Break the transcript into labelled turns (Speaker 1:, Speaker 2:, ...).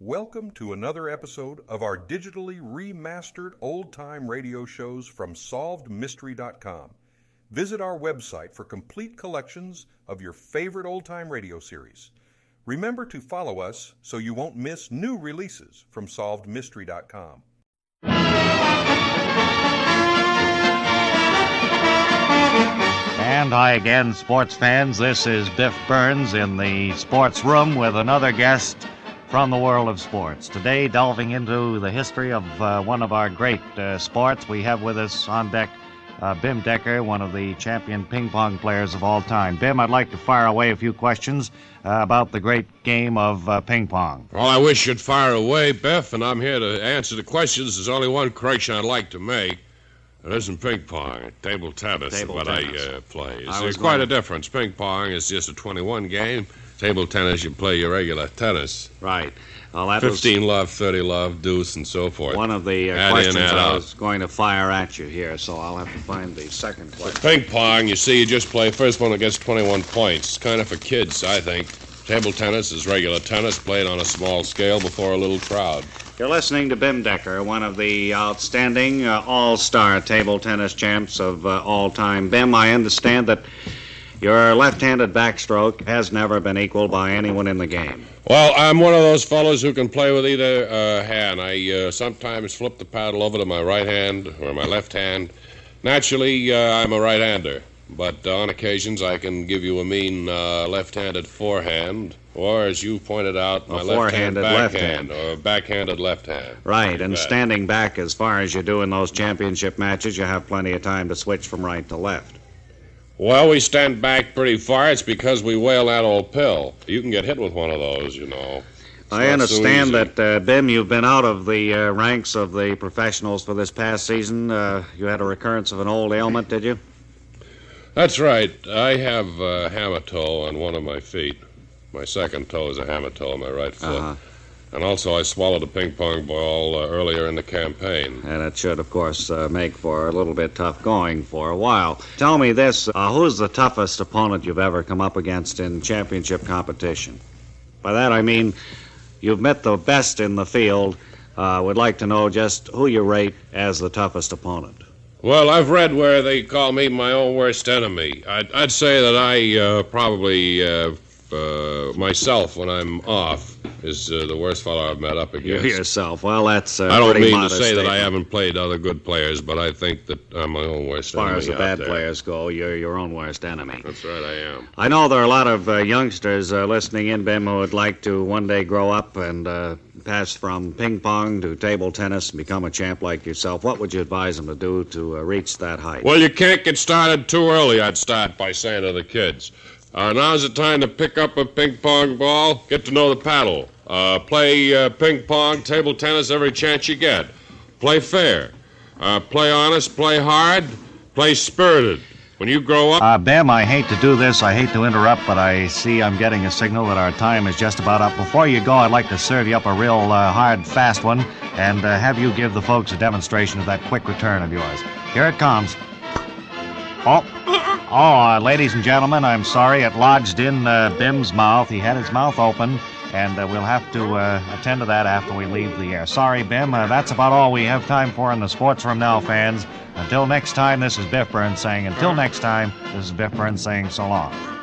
Speaker 1: Welcome to another episode of our digitally remastered old time radio shows from SolvedMystery.com. Visit our website for complete collections of your favorite old time radio series. Remember to follow us so you won't miss new releases from SolvedMystery.com.
Speaker 2: And hi again, sports fans. This is Biff Burns in the sports room with another guest from the world of sports. Today, delving into the history of uh, one of our great uh, sports, we have with us on deck uh, Bim Decker, one of the champion ping pong players of all time. Bim, I'd like to fire away a few questions uh, about the great game of uh, ping pong.
Speaker 3: Well, I wish you'd fire away, Biff, and I'm here to answer the questions. There's only one correction I'd like to make. It isn't ping pong. Table tennis
Speaker 2: Table
Speaker 3: is what
Speaker 2: tennis.
Speaker 3: I uh, play.
Speaker 2: I
Speaker 3: There's quite a difference. Ping pong is just a 21 game. Table tennis, you play your regular tennis.
Speaker 2: Right. Well, that was
Speaker 3: 15 love, 30 love, deuce, and so forth.
Speaker 2: one of the uh,
Speaker 3: Add
Speaker 2: questions I
Speaker 3: out.
Speaker 2: was going to fire at you here, so I'll have to find the second question.
Speaker 3: Ping pong, you see, you just play first one that gets 21 points. It's kind of for kids, I think. Table tennis is regular tennis played on a small scale before a little crowd.
Speaker 2: You're listening to Bim Decker, one of the outstanding uh, all-star table tennis champs of uh, all time. Bim, I understand that your left-handed backstroke has never been equaled by anyone in the game.
Speaker 3: Well, I'm one of those fellows who can play with either uh, hand. I uh, sometimes flip the paddle over to my right hand or my left hand. Naturally, uh, I'm a right-hander, but on occasions I can give you a mean uh, left-handed forehand, or as you pointed out, my left-hand
Speaker 2: forehanded left
Speaker 3: backhand or backhanded left hand.
Speaker 2: Right, and
Speaker 3: Right.
Speaker 2: standing back as far as you do in those championship matches, you have plenty of time to switch from right to left.
Speaker 3: Well, we stand back pretty far. It's because we whale that old pill. You can get hit with one of those, you know. It's
Speaker 2: I
Speaker 3: not so
Speaker 2: understand that, uh, Bim, you've been out of the uh, ranks of the professionals for this past season. Uh, you had a recurrence of an old ailment, did you?
Speaker 3: That's right. I have a hammer toe on one of my feet. My second toe is a hammer toe on my right foot.
Speaker 2: Uh-huh.
Speaker 3: And also, I swallowed a ping pong ball uh, earlier in the campaign.
Speaker 2: And it should, of course, uh, make for a little bit tough going for a while. Tell me this uh, who's the toughest opponent you've ever come up against in championship competition? By that I mean you've met the best in the field. Uh, would like to know just who you rate as the toughest opponent.
Speaker 3: Well, I've read where they call me my own worst enemy. I'd, I'd say that I uh, probably, uh, myself, when I'm off, is uh, the worst fellow I've met up
Speaker 2: You
Speaker 3: against.
Speaker 2: yourself. Well, that's
Speaker 3: I don't mean to say that I haven't played other good players, but I think that I'm my own worst
Speaker 2: As far
Speaker 3: enemy
Speaker 2: as the bad
Speaker 3: there.
Speaker 2: players go, you're your own worst enemy.
Speaker 3: That's right, I am.
Speaker 2: I know there are a lot of uh, youngsters uh, listening in, Bim, who would like to one day grow up and uh, pass from ping pong to table tennis and become a champ like yourself. What would you advise them to do to uh, reach that height?
Speaker 3: Well, you can't get started too early, I'd start by saying to the kids. Uh, now's the time to pick up a ping pong ball, get to know the paddle. Uh, play uh, ping pong, table tennis every chance you get. Play fair. Uh, play honest, play hard, play spirited. When you grow up,
Speaker 2: Uh, Bim, I hate to do this. I hate to interrupt, but I see I'm getting a signal that our time is just about up. Before you go, I'd like to serve you up a real uh, hard, fast one and uh, have you give the folks a demonstration of that quick return of yours. Here it comes. Oh, oh, uh, ladies and gentlemen, I'm sorry it lodged in uh, Bim's mouth. He had his mouth open, and uh, we'll have to uh, attend to that after we leave the air. Sorry, Bim. Uh, that's about all we have time for in the sports room now, fans. Until next time, this is Biff Burns saying, until next time, this is Biff Burns saying so long.